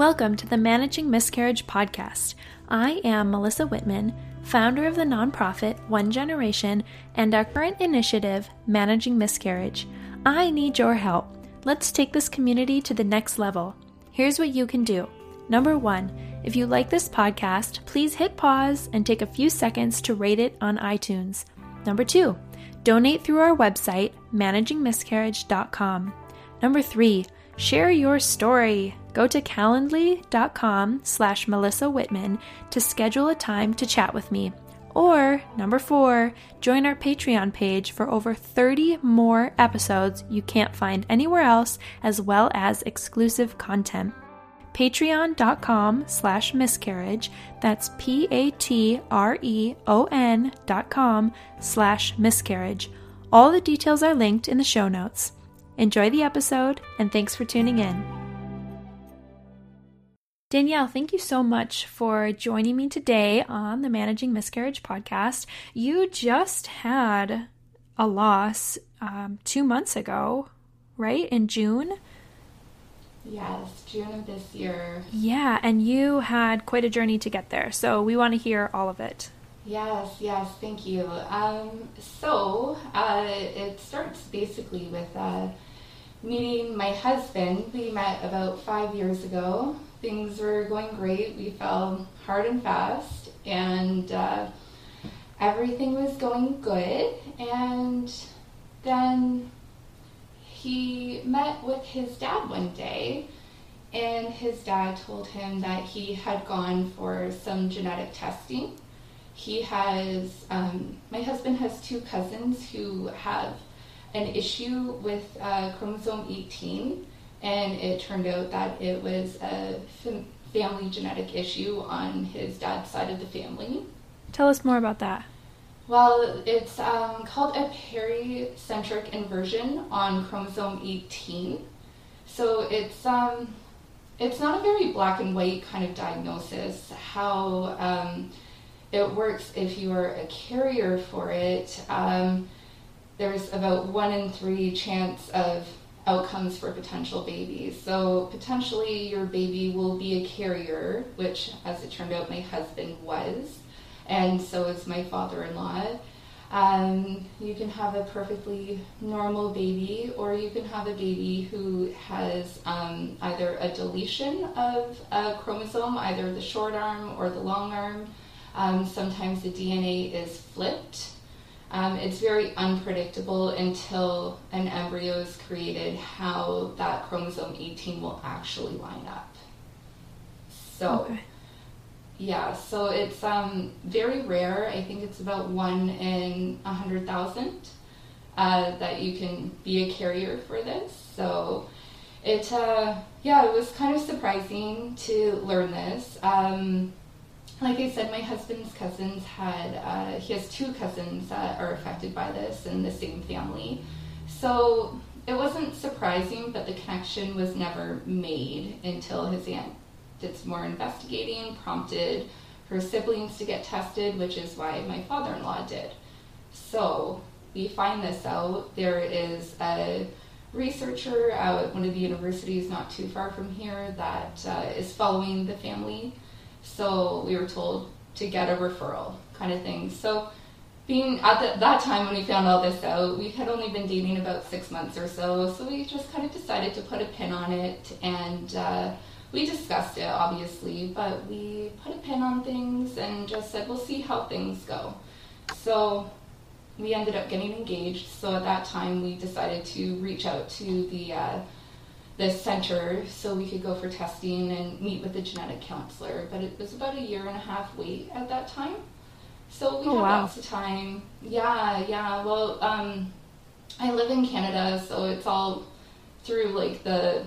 Welcome to the Managing Miscarriage podcast. I am Melissa Wittman, founder of the nonprofit One Generation and our current initiative, Managing Miscarriage. I need your help. Let's take this community to the next level. Here's what you can do. Number one, if you like this podcast, please hit pause and take a few seconds to rate it on iTunes. Number two, donate through our website, managingmiscarriage.com. Number three, share your story. Go to calendly.com slash Melissa Wittman to schedule a time to chat with me. Or, number four, join our Patreon page for over 30 more episodes you can't find anywhere else, as well as exclusive content. Patreon.com slash miscarriage, that's P A T R E O N dot com slash miscarriage. All the details are linked in the show notes. Enjoy the episode, and thanks for tuning in. Danielle, thank you so much for joining me today on the Managing Miscarriage podcast. You just had a loss um, two months ago, right? In June? Yes, June of this year. Yeah, and you had quite a journey to get there. So we want to hear all of it. Yes, yes, thank you. Um, so uh, it starts basically with uh, meeting my husband. We met about five years ago things were going great. We fell hard and fast, and uh, everything was going good. And then he met with his dad one day, and his dad told him that he had gone for some genetic testing. He has, um, my husband has two cousins who have an issue with uh, chromosome 18 and it turned out that it was a family genetic issue on his dad's side of the family. Tell us more about that. Well, it's um, called a pericentric inversion on chromosome 18. So it's um, it's not a very black and white kind of diagnosis. How um, it works if you are a carrier for it, um, there's about one in three chance of outcomes for potential babies. So potentially your baby will be a carrier, which as it turned out my husband was, and so is my father-in-law. Um, you can have a perfectly normal baby, or you can have a baby who has um, either a deletion of a chromosome, either the short arm or the long arm. Um, sometimes the DNA is flipped. Um, it's very unpredictable until an embryo is created how that chromosome 18 will actually line up. So, okay. yeah, so it's um, very rare. I think it's about one in a hundred thousand uh, that you can be a carrier for this. So, it uh, yeah, it was kind of surprising to learn this. Um, like I said, my husband's cousins had, uh, he has two cousins that are affected by this in the same family. So it wasn't surprising, but the connection was never made until his aunt did some more investigating, prompted her siblings to get tested, which is why my father in law did. So we find this out. There is a researcher at one of the universities not too far from here that uh, is following the family so we were told to get a referral kind of thing. So being at the, that time when we found all this out, we had only been dating about six months or so. So we just kind of decided to put a pin on it and uh, we discussed it obviously, but we put a pin on things and just said we'll see how things go. So we ended up getting engaged. So at that time, we decided to reach out to the uh, the center so we could go for testing and meet with the genetic counselor. But it was about a year and a half wait at that time. So we oh, had wow. lots of time. Yeah, yeah. Well, um, I live in Canada, so it's all through like the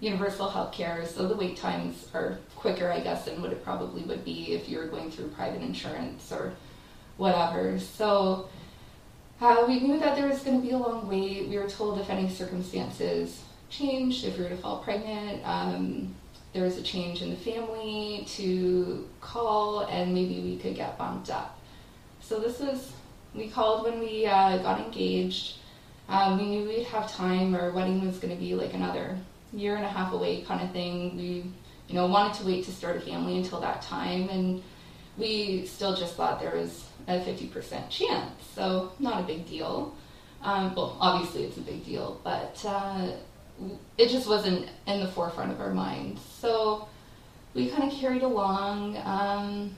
universal health care, so the wait times are quicker, I guess, than what it probably would be if you were going through private insurance or whatever. So uh, we knew that there was going to be a long wait. We were told if any circumstances changed, if we were to fall pregnant, um, there was a change in the family to call and maybe we could get bumped up. So this was, we called when we uh, got engaged. Um, we knew we'd have time. Our wedding was going to be like another year and a half away kind of thing. We you know, wanted to wait to start a family until that time. And we still just thought there was a 50% chance. So, not a big deal. Um, well, obviously it's a big deal, but uh, it just wasn't in the forefront of our minds. So, we kind of carried along. Um,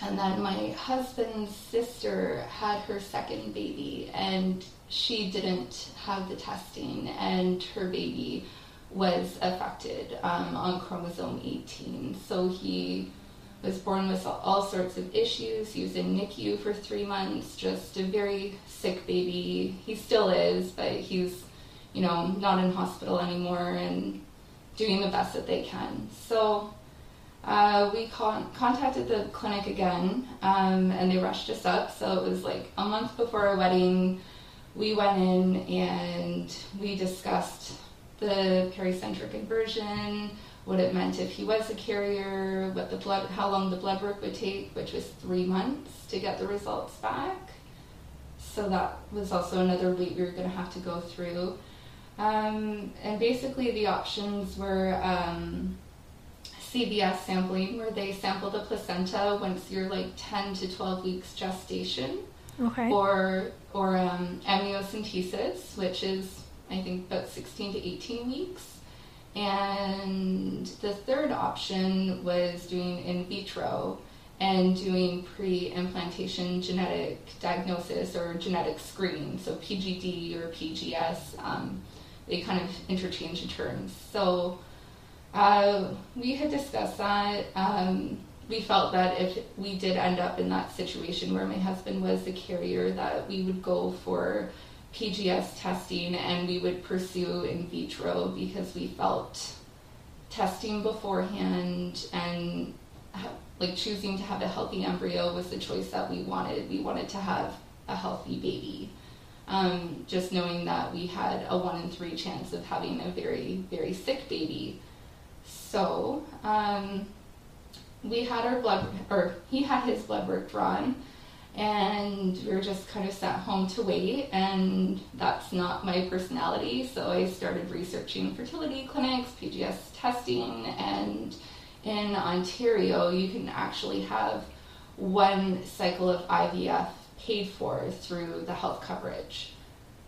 and then my husband's sister had her second baby, and she didn't have the testing, and her baby was affected um, on chromosome 18. So he was born with all sorts of issues. He was in NICU for three months, just a very sick baby. He still is, but he's, you know, not in hospital anymore and doing the best that they can. So uh, we con- contacted the clinic again, um, and they rushed us up. So it was like a month before our wedding. We went in and we discussed the pericentric inversion, what it meant if he was a carrier, what the blood, how long the blood work would take, which was three months to get the results back. So that was also another wait we were going to have to go through. Um, and basically, the options were um, CVS sampling, where they sample the placenta once you're like 10 to 12 weeks gestation. Okay. Or or um, amniocentesis, which is I think about 16 to 18 weeks. And the third option was doing in vitro and doing pre-implantation genetic diagnosis or genetic screening, so PGD or PGS. Um, they kind of interchange terms. So uh, we had discussed that. Um, we felt that if we did end up in that situation where my husband was the carrier, that we would go for PGS testing and we would pursue in vitro because we felt testing beforehand and like choosing to have a healthy embryo was the choice that we wanted. We wanted to have a healthy baby. Um, just knowing that we had a one in three chance of having a very, very sick baby. So um, we had our blood, or he had his blood work drawn and we were just kind of sent home to wait and that's not my personality so i started researching fertility clinics pgs testing and in ontario you can actually have one cycle of ivf paid for through the health coverage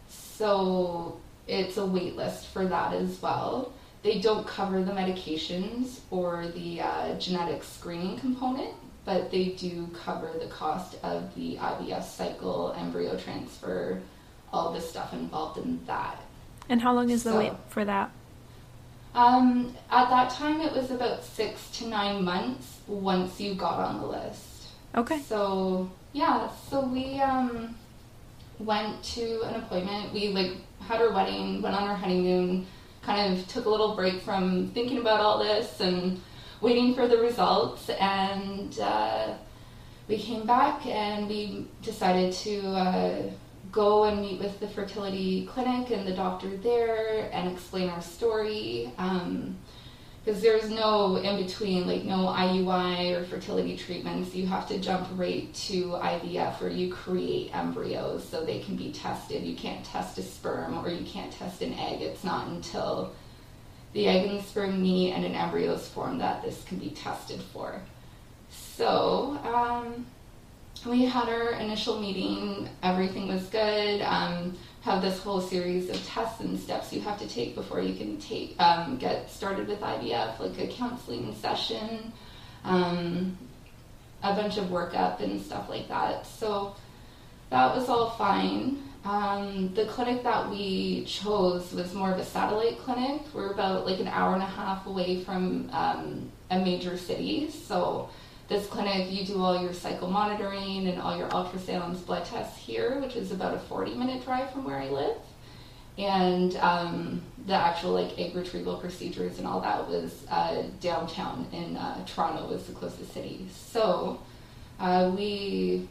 so it's a wait list for that as well they don't cover the medications or the uh, genetic screening component but they do cover the cost of the IVF cycle, embryo transfer, all the stuff involved in that. And how long is so, the wait for that? Um, at that time, it was about six to nine months once you got on the list. Okay. So yeah, so we um, went to an appointment. We like had our wedding, went on our honeymoon, kind of took a little break from thinking about all this and waiting for the results, and uh, we came back and we decided to uh, go and meet with the fertility clinic and the doctor there and explain our story. Because there's no in between, like no IUI or fertility treatments. You have to jump right to IVF where you create embryos so they can be tested. You can't test a sperm or you can't test an egg. It's not until the egg and the sperm meet and an embryo is formed that this can be tested for. So um, we had our initial meeting. Everything was good. Um, have this whole series of tests and steps you have to take before you can take um, get started with IVF, like a counseling session, um, a bunch of workup and stuff like that. So that was all fine. Um, the clinic that we chose was more of a satellite clinic. We're about like an hour and a half away from um, a major city. So this clinic, you do all your cycle monitoring and all your ultrasounds, blood tests here, which is about a 40 minute drive from where I live. And um, the actual like egg retrieval procedures and all that was uh, downtown in uh, Toronto was the closest city. So uh, we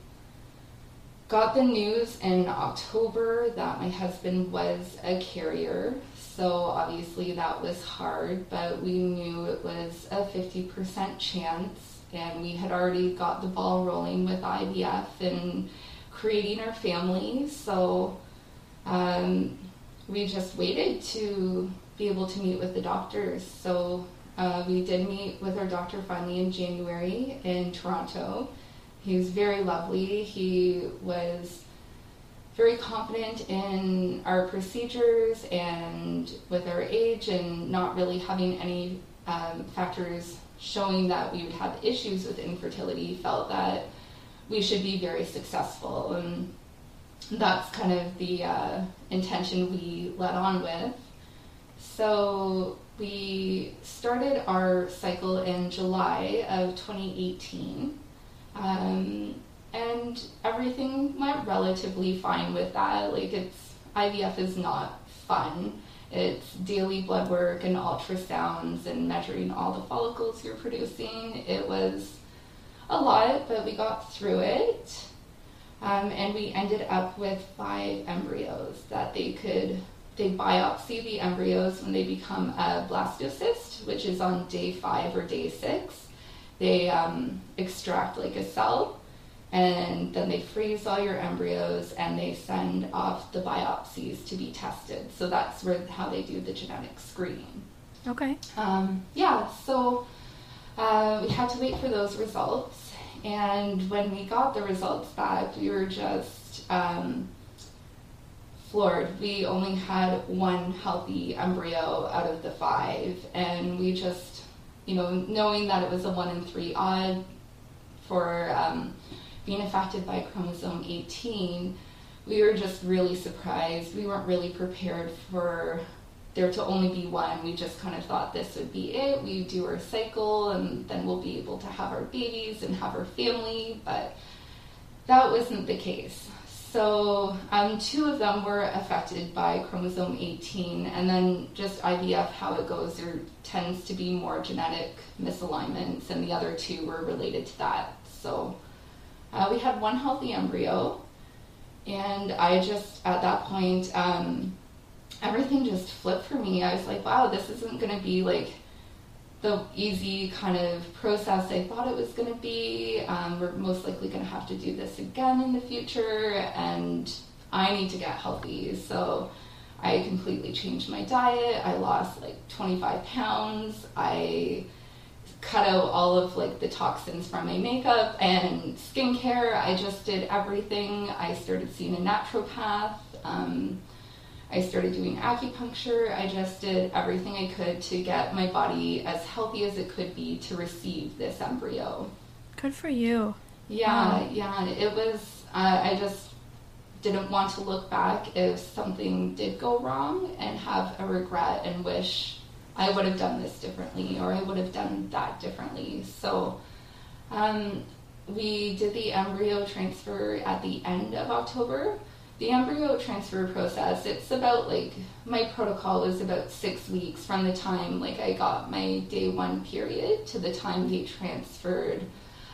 got the news in October that my husband was a carrier. So obviously that was hard, but we knew it was a 50% chance. And we had already got the ball rolling with IVF and creating our family. So um, we just waited to be able to meet with the doctors. So Uh, we did meet with our doctor finally in January in Toronto. He was very lovely. He was very confident in our procedures and with our age and not really having any um, factors showing that we would have issues with infertility, felt that we should be very successful. And that's kind of the uh, intention we led on with. So we started our cycle in July of 2018. Um, and everything went relatively fine with that. Like it's IVF is not fun. It's daily blood work and ultrasounds and measuring all the follicles you're producing. It was a lot, but we got through it. Um, and we ended up with five embryos that they could they biopsy the embryos when they become a blastocyst, which is on day five or day six. They um, extract like a cell and then they freeze all your embryos and they send off the biopsies to be tested. So that's where how they do the genetic screening. Okay. Um, yeah, so uh, we had to wait for those results, and when we got the results back, we were just um, floored. We only had one healthy embryo out of the five, and we just, you know, knowing that it was a one in three odd for um, being affected by chromosome 18, we were just really surprised. We weren't really prepared for there to only be one. We just kind of thought this would be it. We do our cycle and then we'll be able to have our babies and have our family, but that wasn't the case. So, um, two of them were affected by chromosome 18, and then just IVF, how it goes, there tends to be more genetic misalignments, and the other two were related to that. So, uh, we had one healthy embryo, and I just, at that point, um, everything just flipped for me. I was like, wow, this isn't going to be like the easy kind of process I thought it was going to be. Um, we're most likely going to have to do this again in the future, and I need to get healthy. So I completely changed my diet. I lost like 25 pounds. I cut out all of like the toxins from my makeup and skincare. I just did everything. I started seeing a naturopath. Um, I started doing acupuncture. I just did everything I could to get my body as healthy as it could be to receive this embryo. Good for you. Yeah, wow. yeah. It was, uh, I just didn't want to look back if something did go wrong and have a regret and wish I would have done this differently or I would have done that differently. So um, we did the embryo transfer at the end of October. The embryo transfer process, it's about like my protocol is about six weeks from the time like I got my day one period to the time they transferred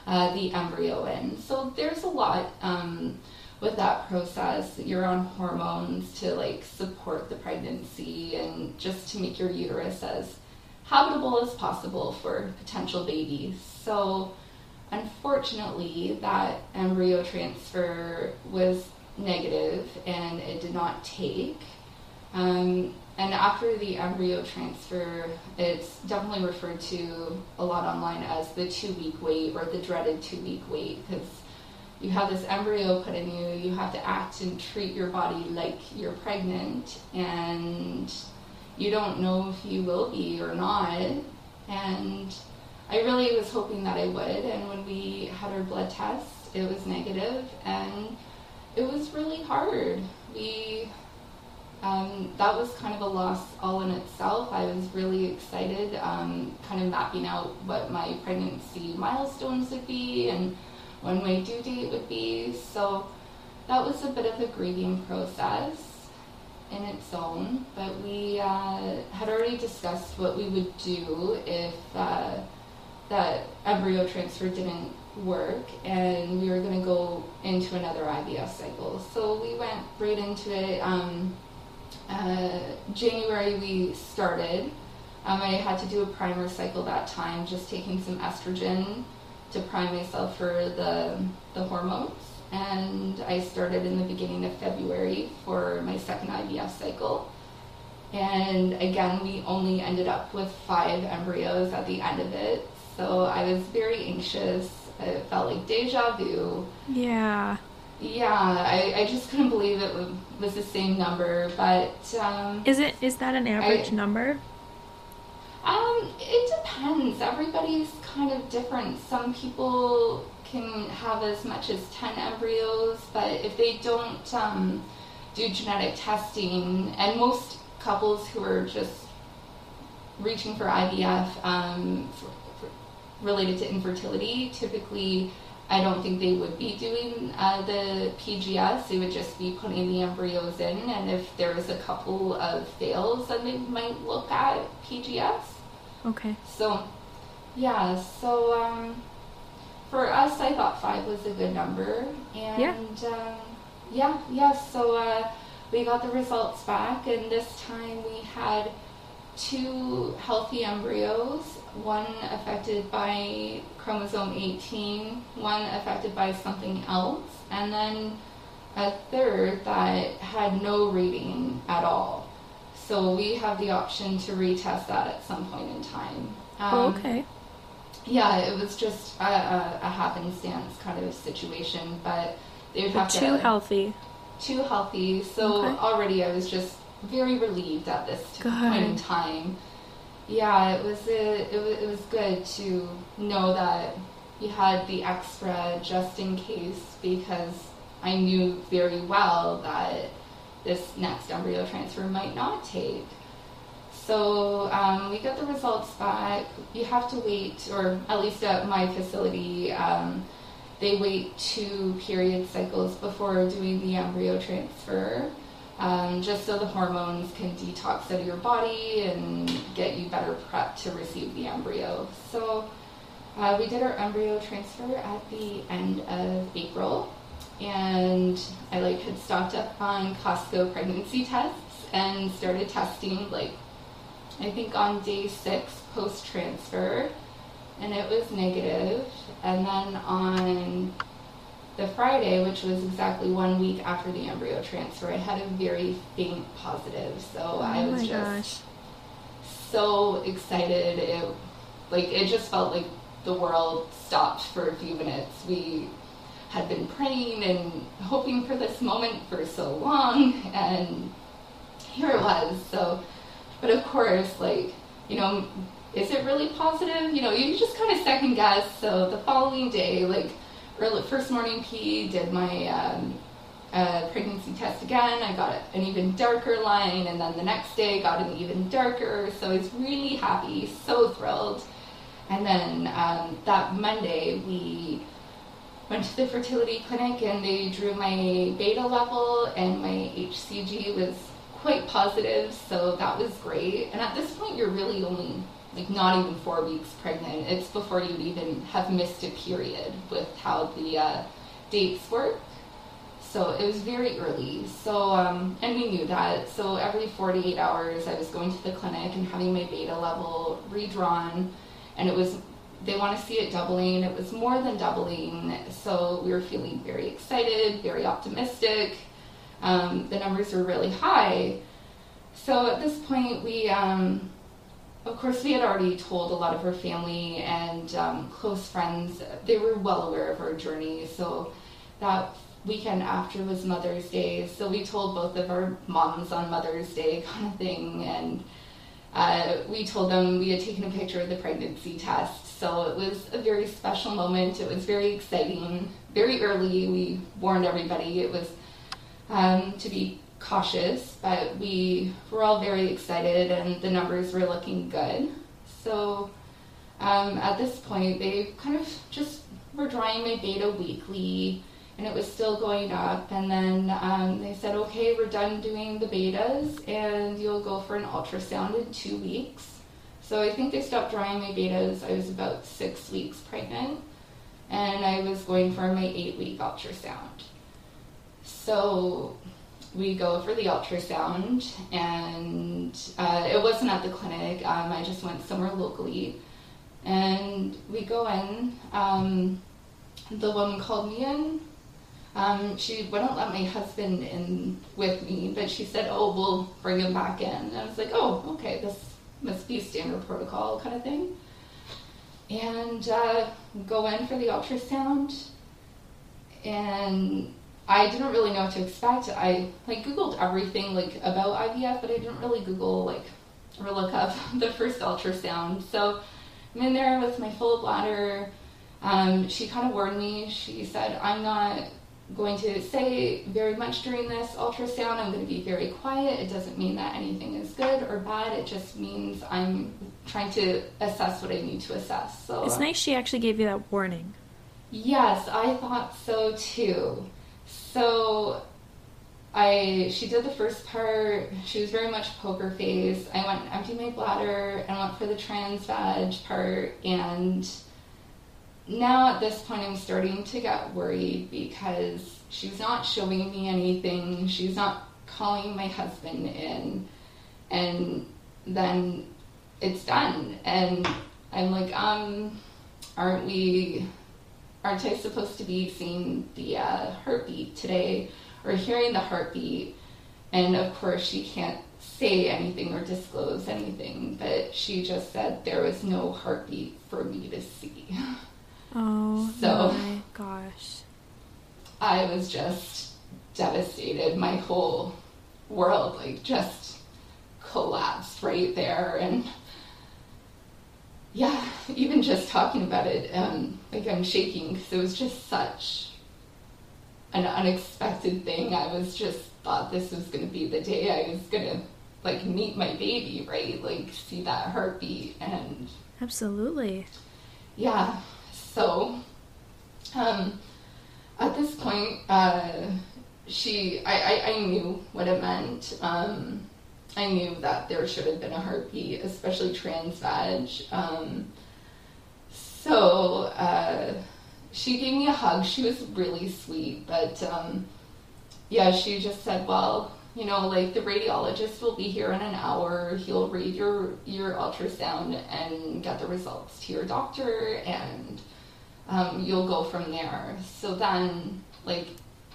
uh, the embryo in. So there's a lot. Um, with that process, you're on hormones to like support the pregnancy and just to make your uterus as habitable as possible for potential babies. So, unfortunately, that embryo transfer was negative and it did not take. Um, and after the embryo transfer, it's definitely referred to a lot online as the two week wait or the dreaded two week wait because you have this embryo put in you, you have to act and treat your body like you're pregnant, and you don't know if you will be or not. And I really was hoping that I would, and when we had our blood test, it was negative, and it was really hard. We um, that was kind of a loss all in itself. I was really excited, um, kind of mapping out what my pregnancy milestones would be and when my due date would be. So that was a bit of a grieving process in its own, but we uh, had already discussed what we would do if uh, that embryo transfer didn't work and we were going to go into another IVF cycle. So we went right into it. Um, uh, January we started. Um, I had to do a primer cycle that time, just taking some estrogen to prime myself for the, the hormones. And I started in the beginning of February for my second IVF cycle. And again, we only ended up with five embryos at the end of it. So I was very anxious. It felt like deja vu. Yeah. Yeah, I, I just couldn't believe it was the same number. But um, is it is that an average I, number? Um, it depends. Everybody's kind of different. Some people can have as much as 10 embryos, but if they don't um, do genetic testing, and most couples who are just reaching for IVF um, for, for related to infertility, typically I don't think they would be doing uh, the PGS. They would just be putting the embryos in, and if there is a couple of fails, then they might look at PGS. Okay. So, yeah. So um, for us, I thought five was a good number, and yeah, um, yeah, yeah. So uh, we got the results back, and this time we had two healthy embryos, one affected by chromosome 18, one affected by something else, and then a third that had no reading at all. So we have the option to retest that at some point in time. Um, oh, okay. Yeah, it was just a, a, a, happenstance kind of situation, but they would have too to. Two healthy. Two healthy. So okay. already I was just very relieved at this good. point in time. Yeah, it was a, it was it was good to know that you had the extra just in case because I knew very well that this next embryo transfer might not take. So um, we got the results back. You have to wait, or at least at my facility, um, they wait two period cycles before doing the embryo transfer um, just so the hormones can detox out of your body and get you better prepped to receive the embryo. So uh, we did our embryo transfer at the end of April, and I like had stocked up on Costco pregnancy tests and started testing like I think on day six post transfer, and it was negative. And then on the Friday, which was exactly one week after the embryo transfer, I had a very faint positive. So oh I was just gosh. so excited. It like it just felt like the world stopped for a few minutes. We had been praying and hoping for this moment for so long, and here it was. So, but of course, like you know, is it really positive? You know, you just kind of second guess. So the following day, like early, first morning P, did my um, uh, pregnancy test again. I got an even darker line, and then the next day got an even darker. So I was really happy, so thrilled. And then um, that Monday, we went to the fertility clinic and they drew my beta level, and my HCG was quite positive, so that was great. And at this point, you're really only like not even four weeks pregnant. It's before you'd even have missed a period with how the uh, dates work. So it was very early. So um, and we knew that. So every 48 hours, I was going to the clinic and having my beta level redrawn, and it was they want to see it doubling. It was more than doubling. So we were feeling very excited, very optimistic. Um, the numbers were really high. So at this point, we um, of course, we had already told a lot of her family and um, close friends. They were well aware of our journey. So that weekend after was Mother's Day. So we told both of our moms on Mother's Day, kind of thing. And uh, we told them we had taken a picture of the pregnancy test. So it was a very special moment. It was very exciting. Very early, we warned everybody it was um, to be cautious, but we were all very excited and the numbers were looking good. So um, at this point, they kind of just were drawing my beta weekly and it was still going up. And then um, they said, okay, we're done doing the betas and you'll go for an ultrasound in two weeks. So I think they stopped drawing my betas. I was about six weeks pregnant and I was going for my eight week ultrasound. So we go for the ultrasound, and uh, it wasn't at the clinic. Um, I just went somewhere locally, and we go in. Um, the woman called me in. um, she wouldn't let my husband in with me, but she said, "Oh, we'll bring him back in." And I was like, "Oh, okay, this must be standard protocol kind of thing." And uh, go in for the ultrasound, and I didn't really know what to expect. I like Googled everything like about IVF, but I didn't really Google like or look up the first ultrasound. So I'm in there with my full bladder. Um, she kind of warned me. She said, "I'm not going to say very much during this ultrasound. I'm going to be very quiet. It doesn't mean that anything is good or bad. It just means I'm trying to assess what I need to assess. So It's nice she actually gave you that warning. Yes, I thought so too. So I she did the first part. She was very much poker face. I went and emptied my bladder and went for the trans vag part and now at this point I'm starting to get worried because she's not showing me anything. She's not calling my husband in and then it's done and I'm like, um, aren't we aren't I supposed to be seeing the uh, heartbeat today or hearing the heartbeat? And of course, she can't say anything or disclose anything, but she just said there was no heartbeat for me to see. Oh So- my gosh. I was just devastated. My whole world, like, just collapsed right there. And yeah, even just talking about it, um, like, I'm shaking because it was just such an unexpected thing. I was just thought this was going to be the day I was going to, like, meet my baby, right? Like, see that heartbeat. And Absolutely. yeah, so um, at this point, uh, she, I, I, I knew what it meant. Um, I knew that there should have been a heartbeat, especially trans. Um, so uh, she gave me a hug. She was really sweet, but um, yeah, she just said, "Well, you know, like the radiologist will be here in an hour. He'll read your your ultrasound and get the results to your doctor, and um, you'll go from there." So then, like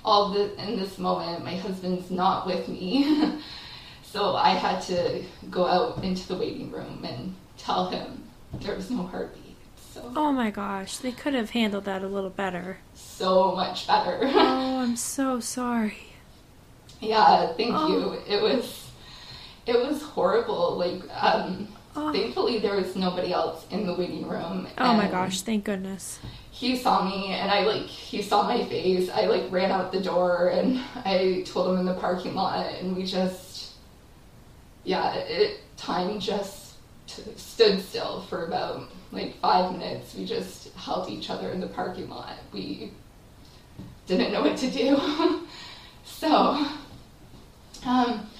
all the in this moment, my husband's not with me, so I had to go out into the waiting room and tell him there was no heartbeat. So Oh my gosh. They could have handled that a little better. so much better. Oh, I'm so sorry. Yeah, thank Oh. you. It was it was horrible. Like um Oh. thankfully there was nobody else in the waiting room. Oh my gosh, thank goodness. He saw me and I like he saw my face. I like ran out the door and I told him in the parking lot and we just yeah, it time just t- stood still for about like 5 minutes. We just held each other in the parking lot. We didn't know what to do. so um,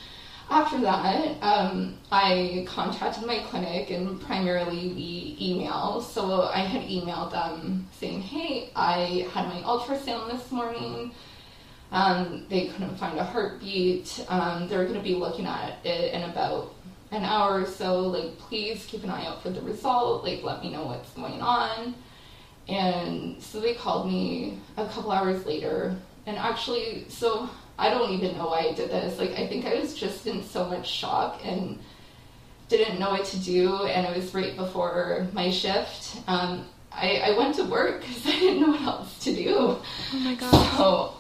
after that, um, I contacted my clinic and primarily we email. So I had emailed them saying, hey, I had my ultrasound this morning. Um, they couldn't find a heartbeat. Um, they're going to be looking at it in about an hour or so. Like, please keep an eye out for the result. Like, let me know what's going on. And so they called me a couple hours later. And actually, so I don't even know why I did this. Like, I think I was just in so much shock and didn't know what to do. And it was right before my shift. Um, I, I went to work because I didn't know what else to do. Oh my gosh. So,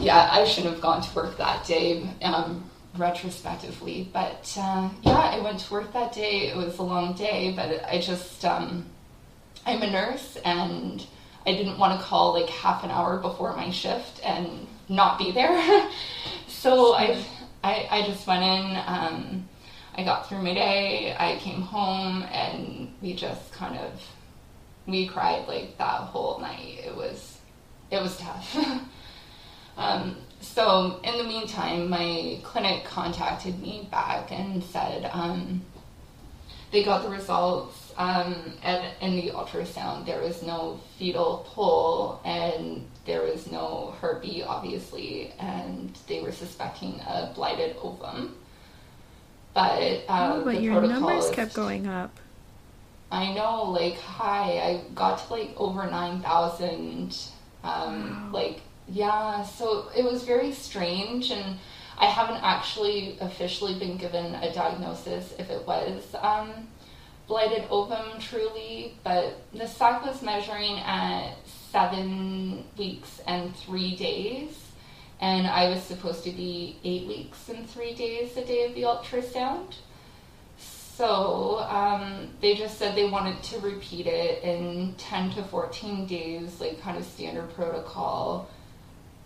yeah, I shouldn't have gone to work that day, um, retrospectively. But uh, yeah, I went to work that day. It was a long day, but I just, um, I'm a nurse and I didn't want to call like half an hour before my shift and not be there. so I, I, I just went in. Um, I got through my day. I came home and we just kind of, we cried like that whole night. It was, it was tough. um, so in the meantime, my clinic contacted me back and said um, they got the results, um, and in the ultrasound there was no fetal pole and there was no heartbeat, obviously, and they were suspecting a blighted ovum. But, uh, oh, but the your numbers kept going up. I know, like, high. I got to like over 9,000, um, Wow. like Yeah, so it was very strange, and I haven't actually officially been given a diagnosis if it was um, blighted ovum truly, but the sac was measuring at seven weeks and three days, and I was supposed to be eight weeks and three days the day of the ultrasound. So um, they just said they wanted to repeat it in 10 to 14 days, like kind of standard protocol,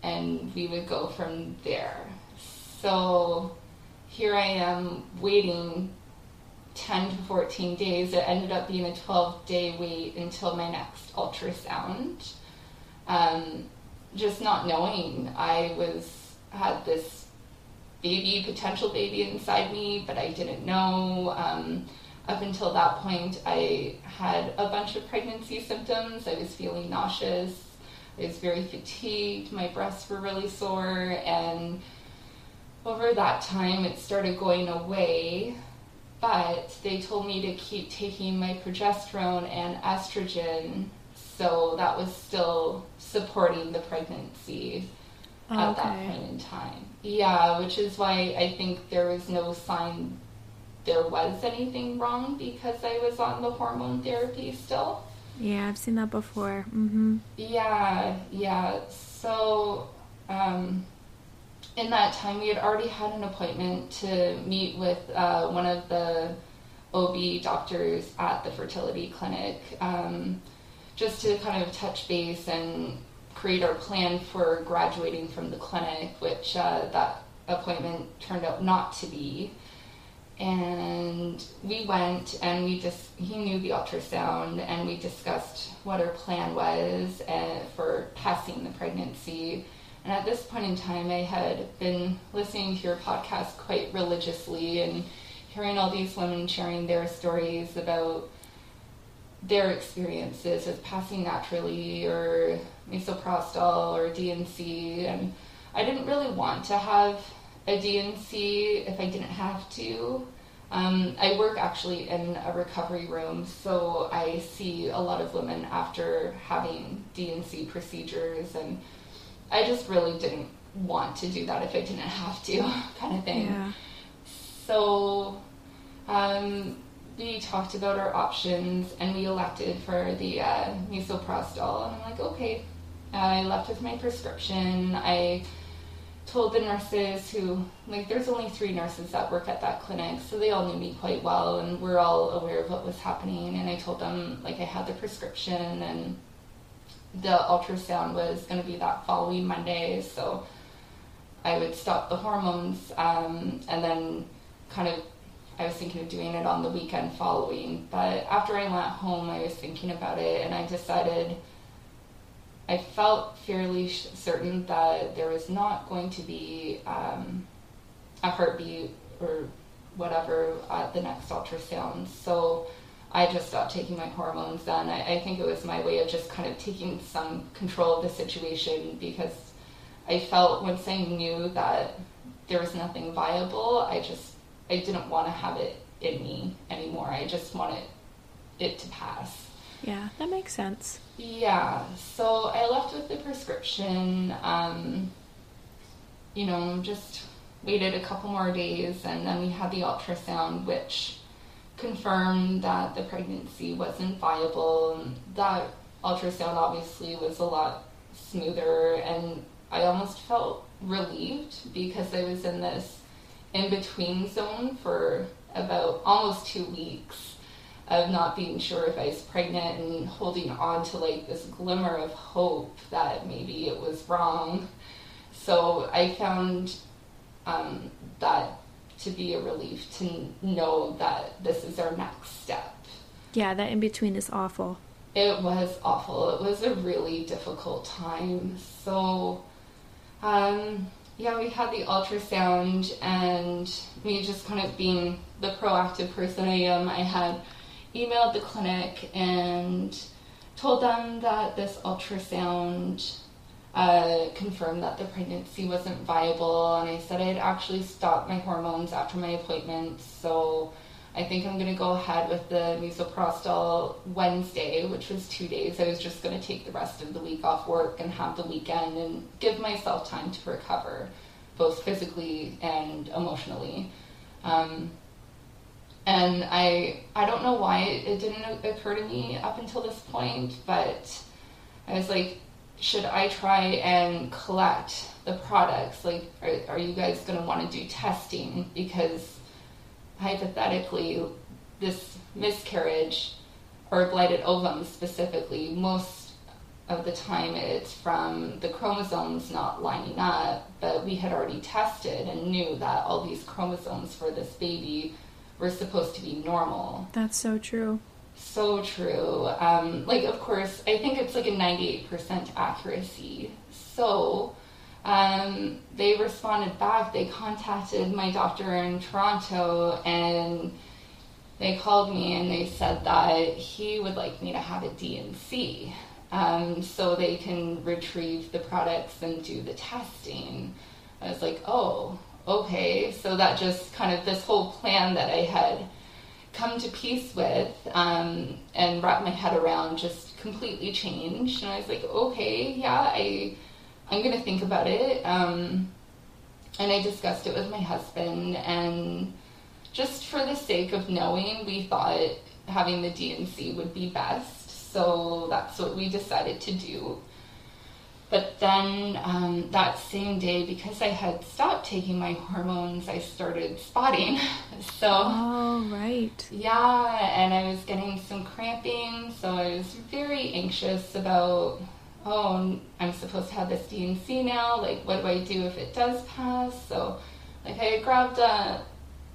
and we would go from there. So here I am waiting 10 to 14 days. It ended up being a 12 day wait until my next ultrasound. Um, just not knowing I was had this baby, potential baby inside me, but I didn't know. Um, up until that point, I had a bunch of pregnancy symptoms. I was feeling nauseous. I was very fatigued. My breasts were really sore. And over that time, it started going away. But they told me to keep taking my progesterone and estrogen. So that was still supporting the pregnancy Oh, at that point in time. Yeah, which is why I think there was no sign there was anything wrong because I was on the hormone therapy still. Yeah, I've seen that before. Mm-hmm. Yeah, yeah. So, um, in that time, we had already had an appointment to meet with uh, one of the OB doctors at the fertility clinic, um, just to kind of touch base and create our plan for graduating from the clinic, which uh, that appointment turned out not to be. And we went and we just, he knew the ultrasound and we discussed what our plan was uh, for passing the pregnancy. And at this point in time, I had been listening to your podcast quite religiously and hearing all these women sharing their stories about their experiences with passing naturally or misoprostol or DNC. And I didn't really want to have a DNC if I didn't have to. Um, I work actually in a recovery room, so I see a lot of women after having DNC procedures, and I just really didn't want to do that if I didn't have to, kind of thing. Yeah. So um, we talked about our options and we elected for the uh, misoprostol. And I'm like, okay. I left with my prescription. I told the nurses who, like, there's only three nurses that work at that clinic, so they all knew me quite well and we're all aware of what was happening. And I told them, like, I had the prescription and the ultrasound was going to be that following Monday, so I would stop the hormones um, and then kind of I was thinking of doing it on the weekend following. But after I went home, I was thinking about it and I decided I felt fairly certain that there was not going to be um, a heartbeat or whatever at the next ultrasound. So I just stopped taking my hormones then. I, I think it was my way of just kind of taking some control of the situation because I felt once I knew that there was nothing viable, I just I didn't want to have it in me anymore. I just wanted it to pass. Yeah, that makes sense. Yeah, so I left with the prescription. Um, you know, just waited a couple more days, and then we had the ultrasound, which confirmed that the pregnancy wasn't viable. That ultrasound obviously was a lot smoother, and I almost felt relieved because I was in this in between zone for about almost two weeks of not being sure if I was pregnant and holding on to like this glimmer of hope that maybe it was wrong. So I found um, that to be a relief to know that this is our next step. Yeah, that in between is awful. It was awful. It was a really difficult time. So, um, yeah, we had the ultrasound, and me just kind of being the proactive person I am, I had emailed the clinic and told them that this ultrasound uh, confirmed that the pregnancy wasn't viable, and I said I'd actually stopped my hormones after my appointment, so I think I'm to go ahead with the misoprostol Wednesday, which was two days. I was just to take the rest of the week off work and have the weekend and give myself time to recover, both physically and emotionally. Um, and I I don't know why it didn't occur to me up until this point, but I was like, should I try and collect the products? Like, are, are you guys going to want to do testing? Because hypothetically, this miscarriage or blighted ovum specifically, most of the time it's from the chromosomes not lining up, but we had already tested and knew that all these chromosomes for this baby were supposed to be normal. That's so true. So true. Um, like, of course, I think it's like a 98% accuracy. So, um, they responded back. They contacted my doctor in Toronto and they called me and they said that he would like me to have a D&C um, so they can retrieve the products and do the testing. I was like, oh, okay. So that just kind of this whole plan that I had come to peace with um, and wrap my head around just completely changed. And I was like, okay, yeah, I I'm gonna think about it. Um, and I discussed it with my husband, and just for the sake of knowing, we thought having the D&C would be best. So that's what we decided to do. But then um, that same day, because I had stopped taking my hormones, I started spotting. so, oh, right. Yeah, and I was getting some cramping, so I was very anxious about oh, I'm supposed to have this D&C now. Like, what do I do if it does pass? So, like, I grabbed a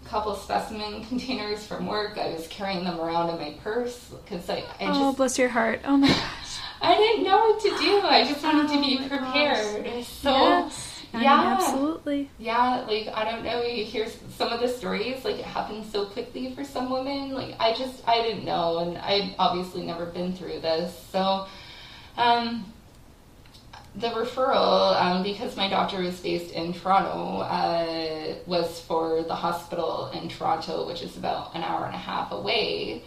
couple specimen containers from work. I was carrying them around in my purse because I, I just. Oh, bless your heart. Oh my gosh. I didn't know what to do. I just wanted oh to be prepared. Gosh. So. Yes. Yeah, mean, absolutely. Yeah, like I don't know. You hear some of the stories, like it happens so quickly for some women. Like I just, I didn't know, and I'd obviously never been through this. So, um, the referral, um, because my doctor was based in Toronto, uh, was for the hospital in Toronto, which is about an hour and a half away.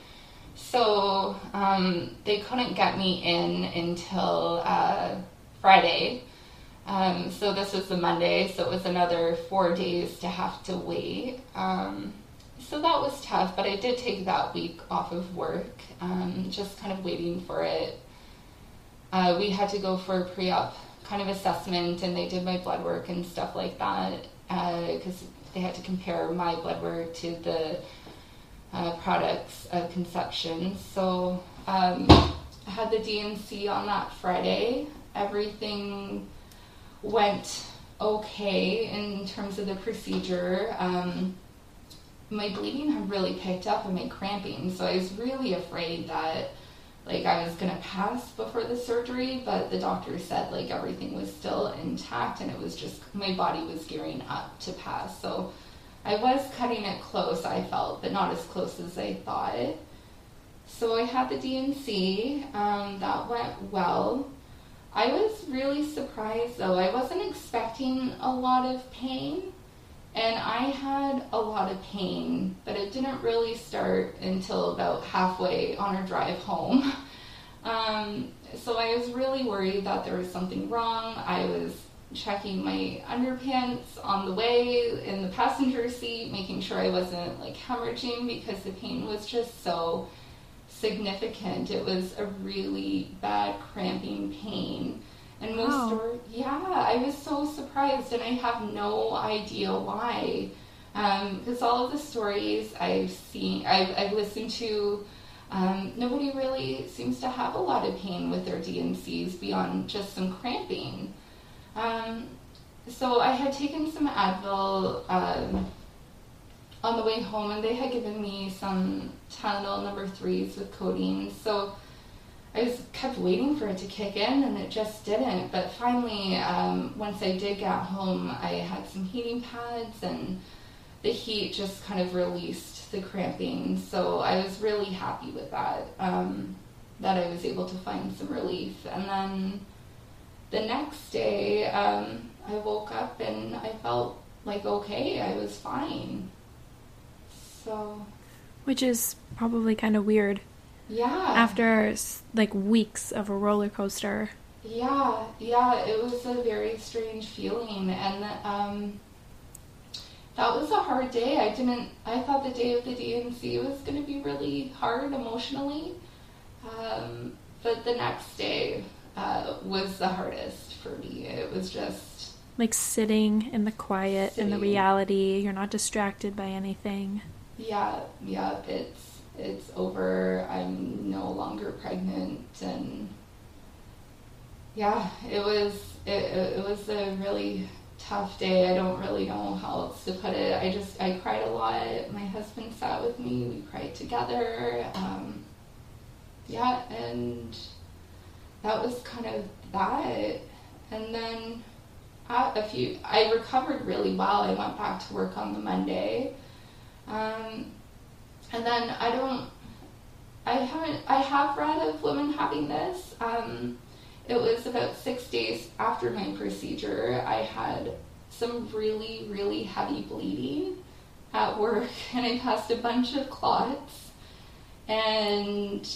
So um, they couldn't get me in until uh, Friday. Um, so this was the Monday, so it was another four days to have to wait. Um, so that was tough, but I did take that week off of work, um, just kind of waiting for it uh, we had to go for a pre-op kind of assessment, and they did my blood work and stuff like that because uh, they had to compare my blood work to the uh, products of conception. So um, I had the D&C on that Friday. Everything went okay in terms of the procedure. Um, my bleeding had really picked up and my cramping, so I was really afraid that like I was gonna pass before the surgery, but the doctor said like everything was still intact and it was just my body was gearing up to pass. So I was cutting it close, I felt, but not as close as I thought. So I had the D&C. Um, that went well. I was really surprised though. I wasn't expecting a lot of pain. And I had a lot of pain, but it didn't really start until about halfway on our drive home. Um, so I was really worried that there was something wrong. I was checking my underpants on the way in the passenger seat, making sure I wasn't like hemorrhaging because the pain was just so significant. It was a really bad cramping pain. And most wow. stories, yeah, I was so surprised, and I have no idea why. Because um, all of the stories I've seen, I've, I've listened to, um, nobody really seems to have a lot of pain with their D&Cs beyond just some cramping. Um, so I had taken some Advil um, on the way home, and they had given me some Tylenol number threes with codeine. So I was kept waiting for it to kick in, and it just didn't. But finally, um, once I did get home, I had some heating pads, and the heat just kind of released the cramping. So I was really happy with that. Um, that I was able to find some relief, and then the next day, um, I woke up and I felt like okay, I was fine. So Which is probably kind of weird Yeah. after like weeks of a roller coaster. Yeah, yeah, it was a very strange feeling, and um, that was a hard day. I didn't. I thought the day of the D&C was going to be really hard emotionally, um, but the next day uh, was the hardest for me. It was just Like sitting in the quiet, in the reality, you're not distracted by anything. yeah, yeah. It's it's over. I'm no longer pregnant, and yeah, it was it, it, it was a really tough day. I don't really know how else to put it. I just I cried a lot. My husband sat with me. We cried together. Um, yeah, and that was kind of that. And then a few, I recovered really well. I went back to work on the Monday. Um, and then I don't, I haven't, I have read of women having this. Um, it was about six days after my procedure. I had some really, really heavy bleeding at work, and I passed a bunch of clots, and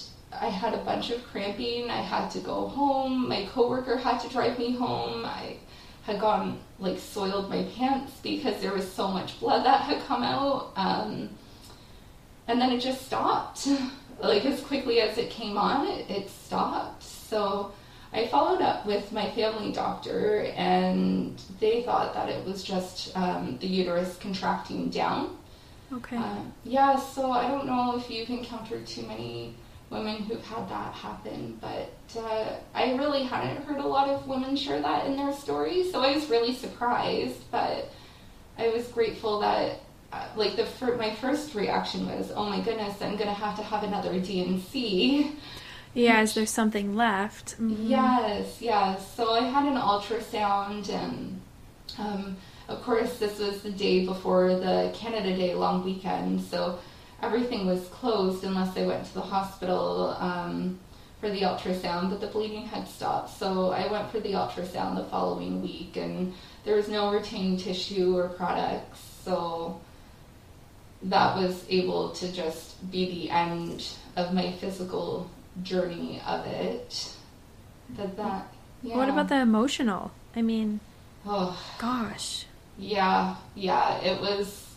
I had a bunch of cramping. I had to go home. My coworker had to drive me home. I had gone like soiled my pants because there was so much blood that had come out. Um, and then it just stopped. Like as quickly as it came on, it, it stopped. So I followed up with my family doctor, and they thought that it was just um, the uterus contracting down. Okay. Um, yeah, so I don't know if you've encountered too many women who've had that happen, but uh, I really hadn't heard a lot of women share that in their stories, so I was really surprised, but I was grateful that. Uh, like the fir- my first reaction was, oh my goodness, I'm gonna have to have another D&C. yeah, is there something left? Mhm. Yes, yes. So I had an ultrasound, and um, of course, this was the day before the Canada Day long weekend, so everything was closed unless I went to the hospital um, for the ultrasound, but the bleeding had stopped. So I went for the ultrasound the following week, and there was no retained tissue or products, so that was able to just be the end of my physical journey of it. That that yeah. What about the emotional? I mean, Oh gosh. yeah, yeah. It was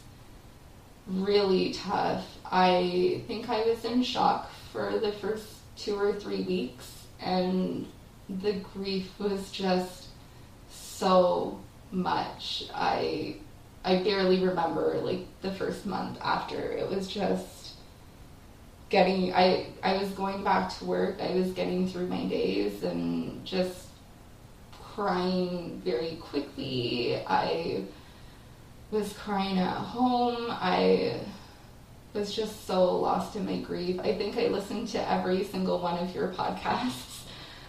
really tough. I think I was in shock for the first two or three weeks, and the grief was just so much. I I barely remember like the first month after. It was just getting I I was going back to work. I was getting through my days and just crying very quickly. I was crying at home. I was just so lost in my grief. I think I listened to every single one of your podcasts,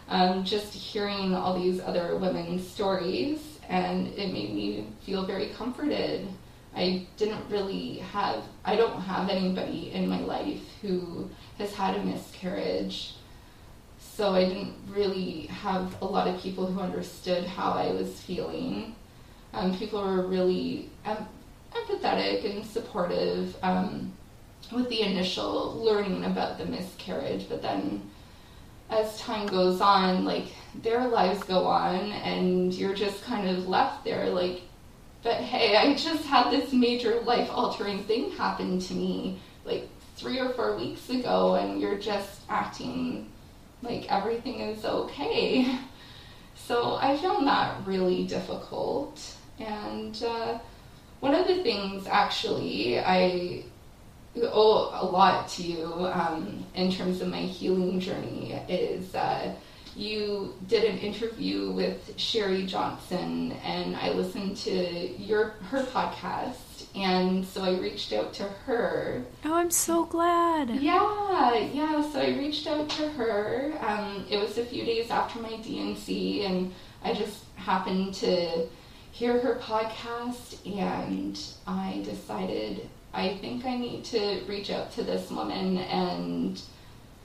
um, just hearing all these other women's stories, and it made me feel very comforted. I didn't really have, I don't have anybody in my life who has had a miscarriage. So I didn't really have a lot of people who understood how I was feeling. Um, people were really em- empathetic and supportive um, with the initial learning about the miscarriage, but then as time goes on, like their lives go on, and you're just kind of left there, like, but hey, I just had this major life altering thing happen to me like three or four weeks ago, and you're just acting like everything is okay. So I found that really difficult. And uh, one of the things actually I owe a lot to you um, in terms of my healing journey is uh, you did an interview with Sheri Johnson, and I listened to your her podcast, and so I reached out to her Oh, I'm so glad. yeah, yeah. So I reached out to her. Um, it was a few days after my D&C, and I just happened to hear her podcast, and I decided I think I need to reach out to this woman and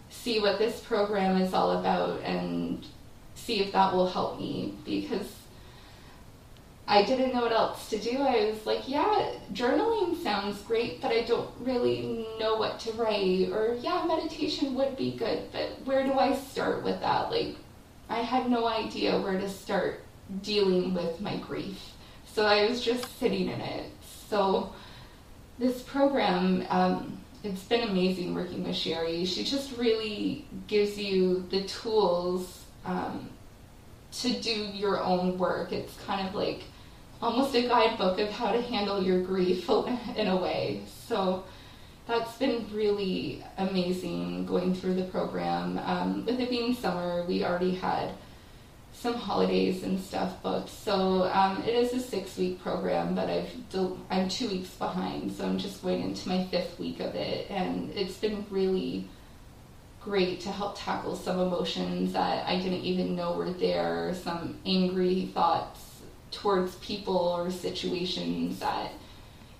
see what this program is all about and see if that will help me because I didn't know what else to do. I was like, yeah, journaling sounds great, but I don't really know what to write. Or, yeah, meditation would be good, but where do I start with that? Like, I had no idea where to start dealing with my grief. So I was just sitting in it. So, this program, um, it's been amazing working with Sheri. She just really gives you the tools um, to do your own work. It's kind of like almost a guidebook of how to handle your grief in a way. So that's been really amazing going through the program. Um, with it being summer, we already had some holidays and stuff booked. So um, it is a six week program, but I've del- I'm two weeks behind, so I'm just going into my fifth week of it, and it's been really great to help tackle some emotions that I didn't even know were there, some angry thoughts towards people or situations that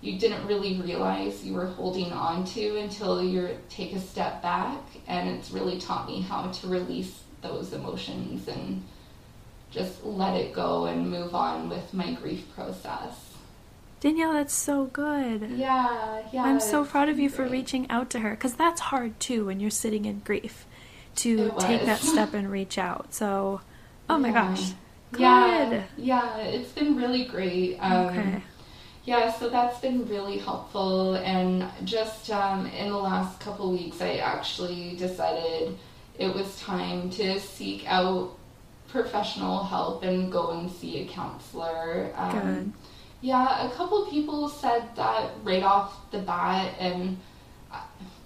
you didn't really realize you were holding on to until you take a step back and it's really taught me how to release those emotions and just let it go and move on with my grief process. Danielle, that's so good. Yeah, yeah. I'm so proud of you for reaching out to her because that's hard too when you're sitting in grief to take that step and reach out. So, oh my yeah. gosh. Good. Yeah, yeah, it's been really great. Um, okay. Yeah, so that's been really helpful. And just um, in the last couple weeks, I actually decided it was time to seek out professional help and go and see a counselor. Um, Good. Yeah, a couple people said that right off the bat, and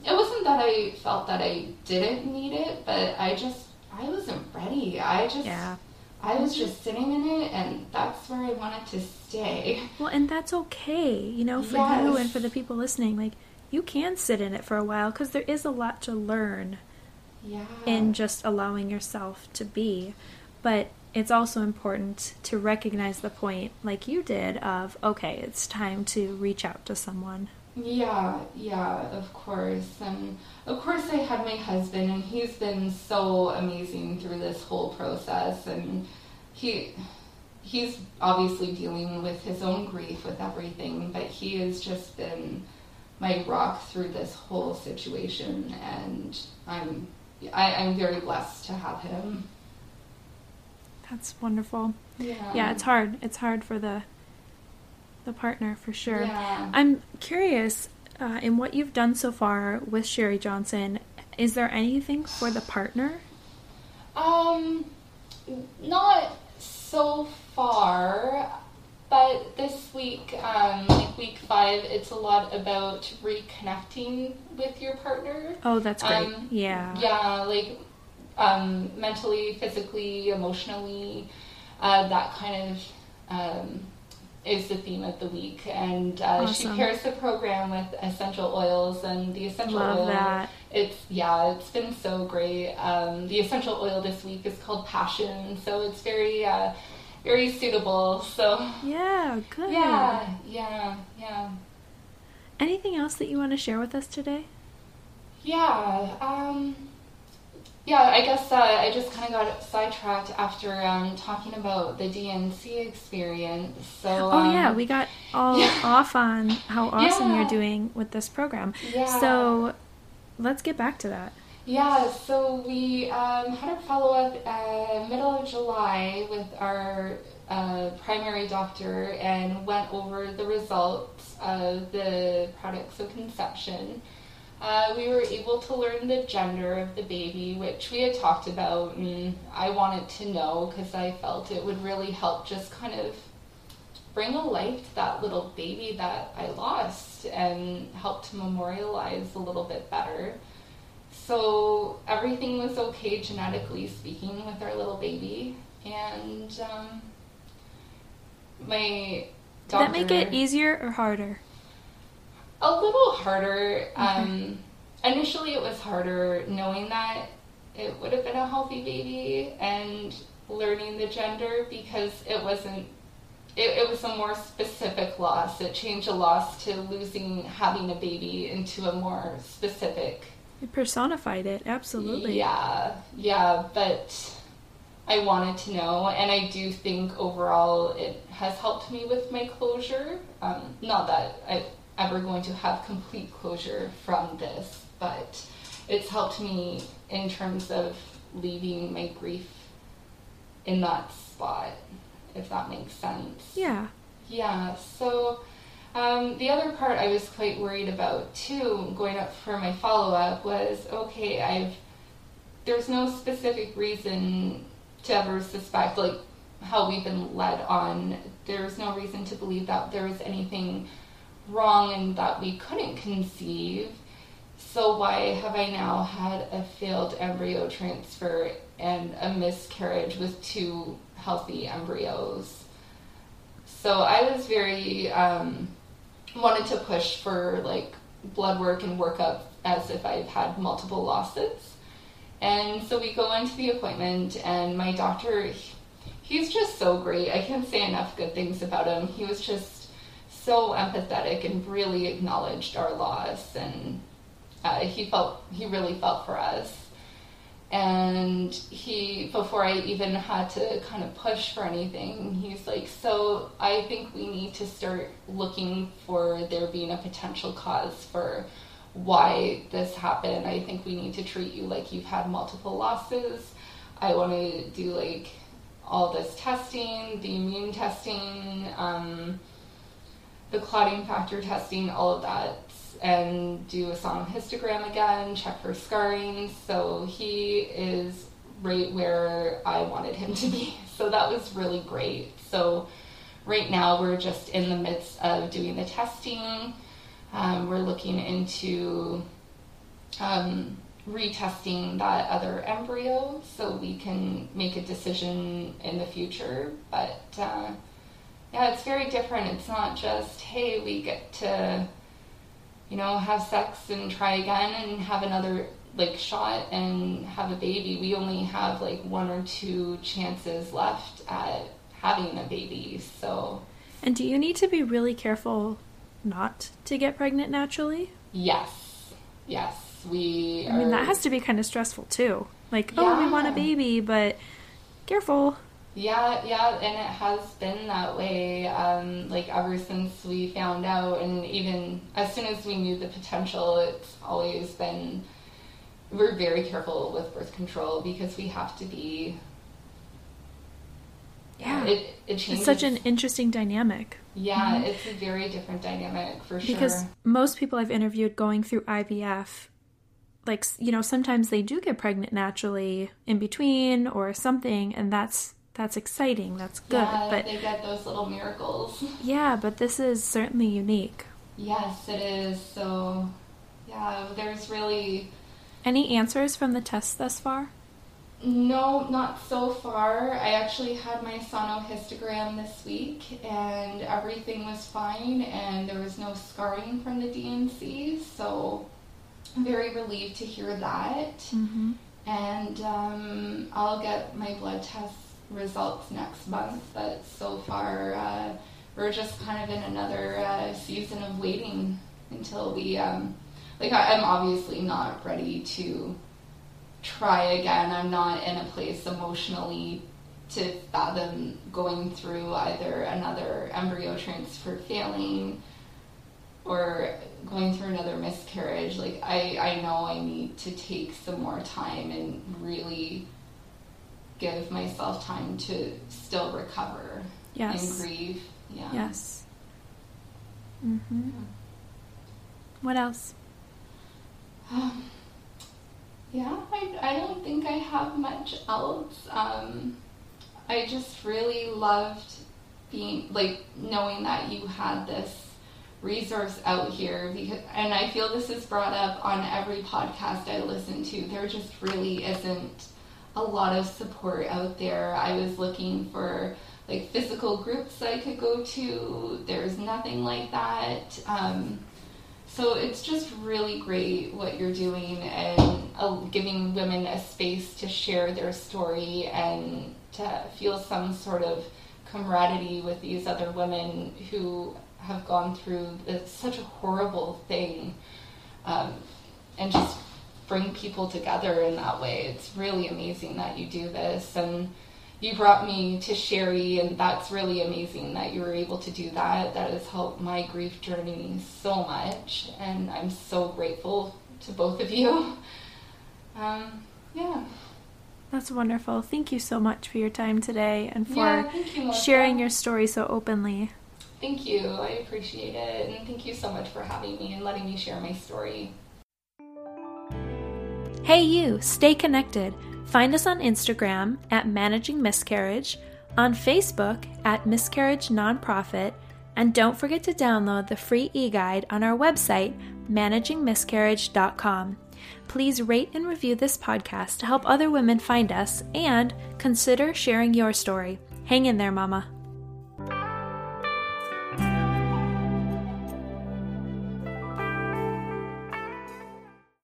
it wasn't that I felt that I didn't need it, but I just I wasn't ready. I just Yeah. I was just sitting in it, and that's where I wanted to stay. Well, and that's okay, you know, for you and for the people listening. Like, you can sit in it for a while because there is a lot to learn Yeah. in just allowing yourself to be. But it's also important to recognize the point, like you did, of okay, it's time to reach out to someone. Yeah, yeah, of course. And of course, I had my husband, and he's been so amazing through this whole process. And he, he's obviously dealing with his own grief with everything, but he has just been my rock through this whole situation. And I'm, I, I'm very blessed to have him. That's wonderful. Yeah. Yeah, it's hard. It's hard for the the partner for sure. Yeah. I'm curious uh, in what you've done so far with Sheri Johnson. Is there anything for the partner? Um, not so far, but this week, um, like week five, it's a lot about reconnecting with your partner. Oh, that's great. Um, yeah. Yeah, like um, mentally, physically, emotionally, uh, that kind of um, is the theme of the week. And uh, she Awesome. pairs the program with essential oils, and the essential Love oil. that. It's yeah, it's been so great. Um, the essential oil this week is called Passion, so it's very uh, very suitable. So Yeah, good. yeah, yeah, yeah. Anything else that you want to share with us today? Yeah, um, yeah, I guess uh, I just kind of got sidetracked after um, talking about the D&C experience. So, oh yeah, um, we got all yeah. off on how awesome Yeah. you're doing with this program. Yeah. So let's get back to that. Yeah, so we um, had a follow up uh, middle of July with our uh, primary doctor and went over the results of the products of conception. Uh, we were able to learn the gender of the baby, which we had talked about, and I wanted to know because I felt it would really help just kind of bring a life to that little baby that I lost and help to memorialize a little bit better. So everything was okay genetically speaking with our little baby, and um, my Did that make it easier or harder? A little harder. Um, initially, it was harder knowing that it would have been a healthy baby and learning the gender because it wasn't. It, it was a more specific loss. It changed a loss to losing having a baby into a more specific It personified it, absolutely. Yeah, yeah, but I wanted to know, and I do think overall it has helped me with my closure. Um, not that I'm ever going to have complete closure from this, but it's helped me in terms of leaving my grief in that spot, if that makes sense. Yeah. Yeah, so um, the other part I was quite worried about too, going up for my follow up, was okay, I've there's no specific reason to ever suspect, like how we've been led on. There's no reason to believe that there was anything wrong and that we couldn't conceive. So why have I now had a failed embryo transfer and a miscarriage with two healthy embryos? So I was very um, wanted to push for like blood work and workup as if I've had multiple losses. And so we go into the appointment, and my doctor, he's just so great. I can't say enough good things about him. He was just so empathetic and really acknowledged our loss, and uh, he felt he really felt for us. And he, before I even had to kind of push for anything, he's like, So I think we need to start looking for there being a potential cause for why this happened. I think we need to treat you like you've had multiple losses. I want to do like all this testing, the immune testing, um, the clotting factor testing, all of that, and do a sono histogram again, check for scarring. So he is right where I wanted him to be. So that was really great. So right now we're just in the midst of doing the testing. Um, we're looking into um, retesting that other embryo so we can make a decision in the future. But uh, yeah, it's very different. It's not just, hey, we get to, you know, have sex and try again and have another like shot and have a baby. We only have like one or two chances left at having a baby. So. And do you need to be really careful not to get pregnant naturally? Yes. Yes. We I mean, that has to be kind of stressful too. Like, yeah. oh, we want a baby, but careful. Yeah, yeah, and it has been that way, um, like ever since we found out, and even as soon as we knew the potential, it's always been. We're very careful with birth control because we have to be. Yeah, it it changes. It's such an interesting dynamic. Yeah, mm-hmm. it's a very different dynamic for sure. Because most people I've interviewed going through IVF, like you know, sometimes they do get pregnant naturally in between or something, and that's that's exciting. That's good. Yeah, but they get those little miracles. Yeah, but this is certainly unique. Yes, it is. So, yeah, there's really any answers from the test thus far. No, not so far. I actually had my sonohistogram this week and everything was fine and there was no scarring from the D&C, so I'm very relieved to hear that. Mm-hmm. And um, I'll get my blood test results next month, but so far uh, we're just kind of in another uh, season of waiting until we, um, like, I, I'm obviously not ready to try again. I'm not in a place emotionally to fathom going through either another embryo transfer failing or going through another miscarriage. Like I, I know I need to take some more time and really give myself time to still recover yes. and grieve. Yeah. Yes. Mm-hmm. What else? Um, yeah, I, I don't think I have much else. Um, I just really loved being like knowing that you had this resource out here because and I feel this is brought up on every podcast I listen to. There just really isn't a lot of support out there. I was looking for like physical groups I could go to. There's nothing like that. Um, so it's just really great what you're doing and uh, giving women a space to share their story and to feel some sort of camaraderie with these other women who have gone through this, such a horrible thing um, and just bring people together in that way. It's really amazing that you do this. And you brought me to Sheri, and that's really amazing that you were able to do that. That has helped my grief journey so much, and I'm so grateful to both of you. Um, yeah. That's wonderful. Thank you so much for your time today and for Yeah, you, sharing your story so openly. Thank you. I appreciate it. And thank you so much for having me and letting me share my story. Hey, you, stay connected. Find us on Instagram at Managing Miscarriage, on Facebook at Miscarriage Nonprofit, and don't forget to download the free e guide on our website, managingmiscarriage.com. Please rate and review this podcast to help other women find us and consider sharing your story. Hang in there, Mama.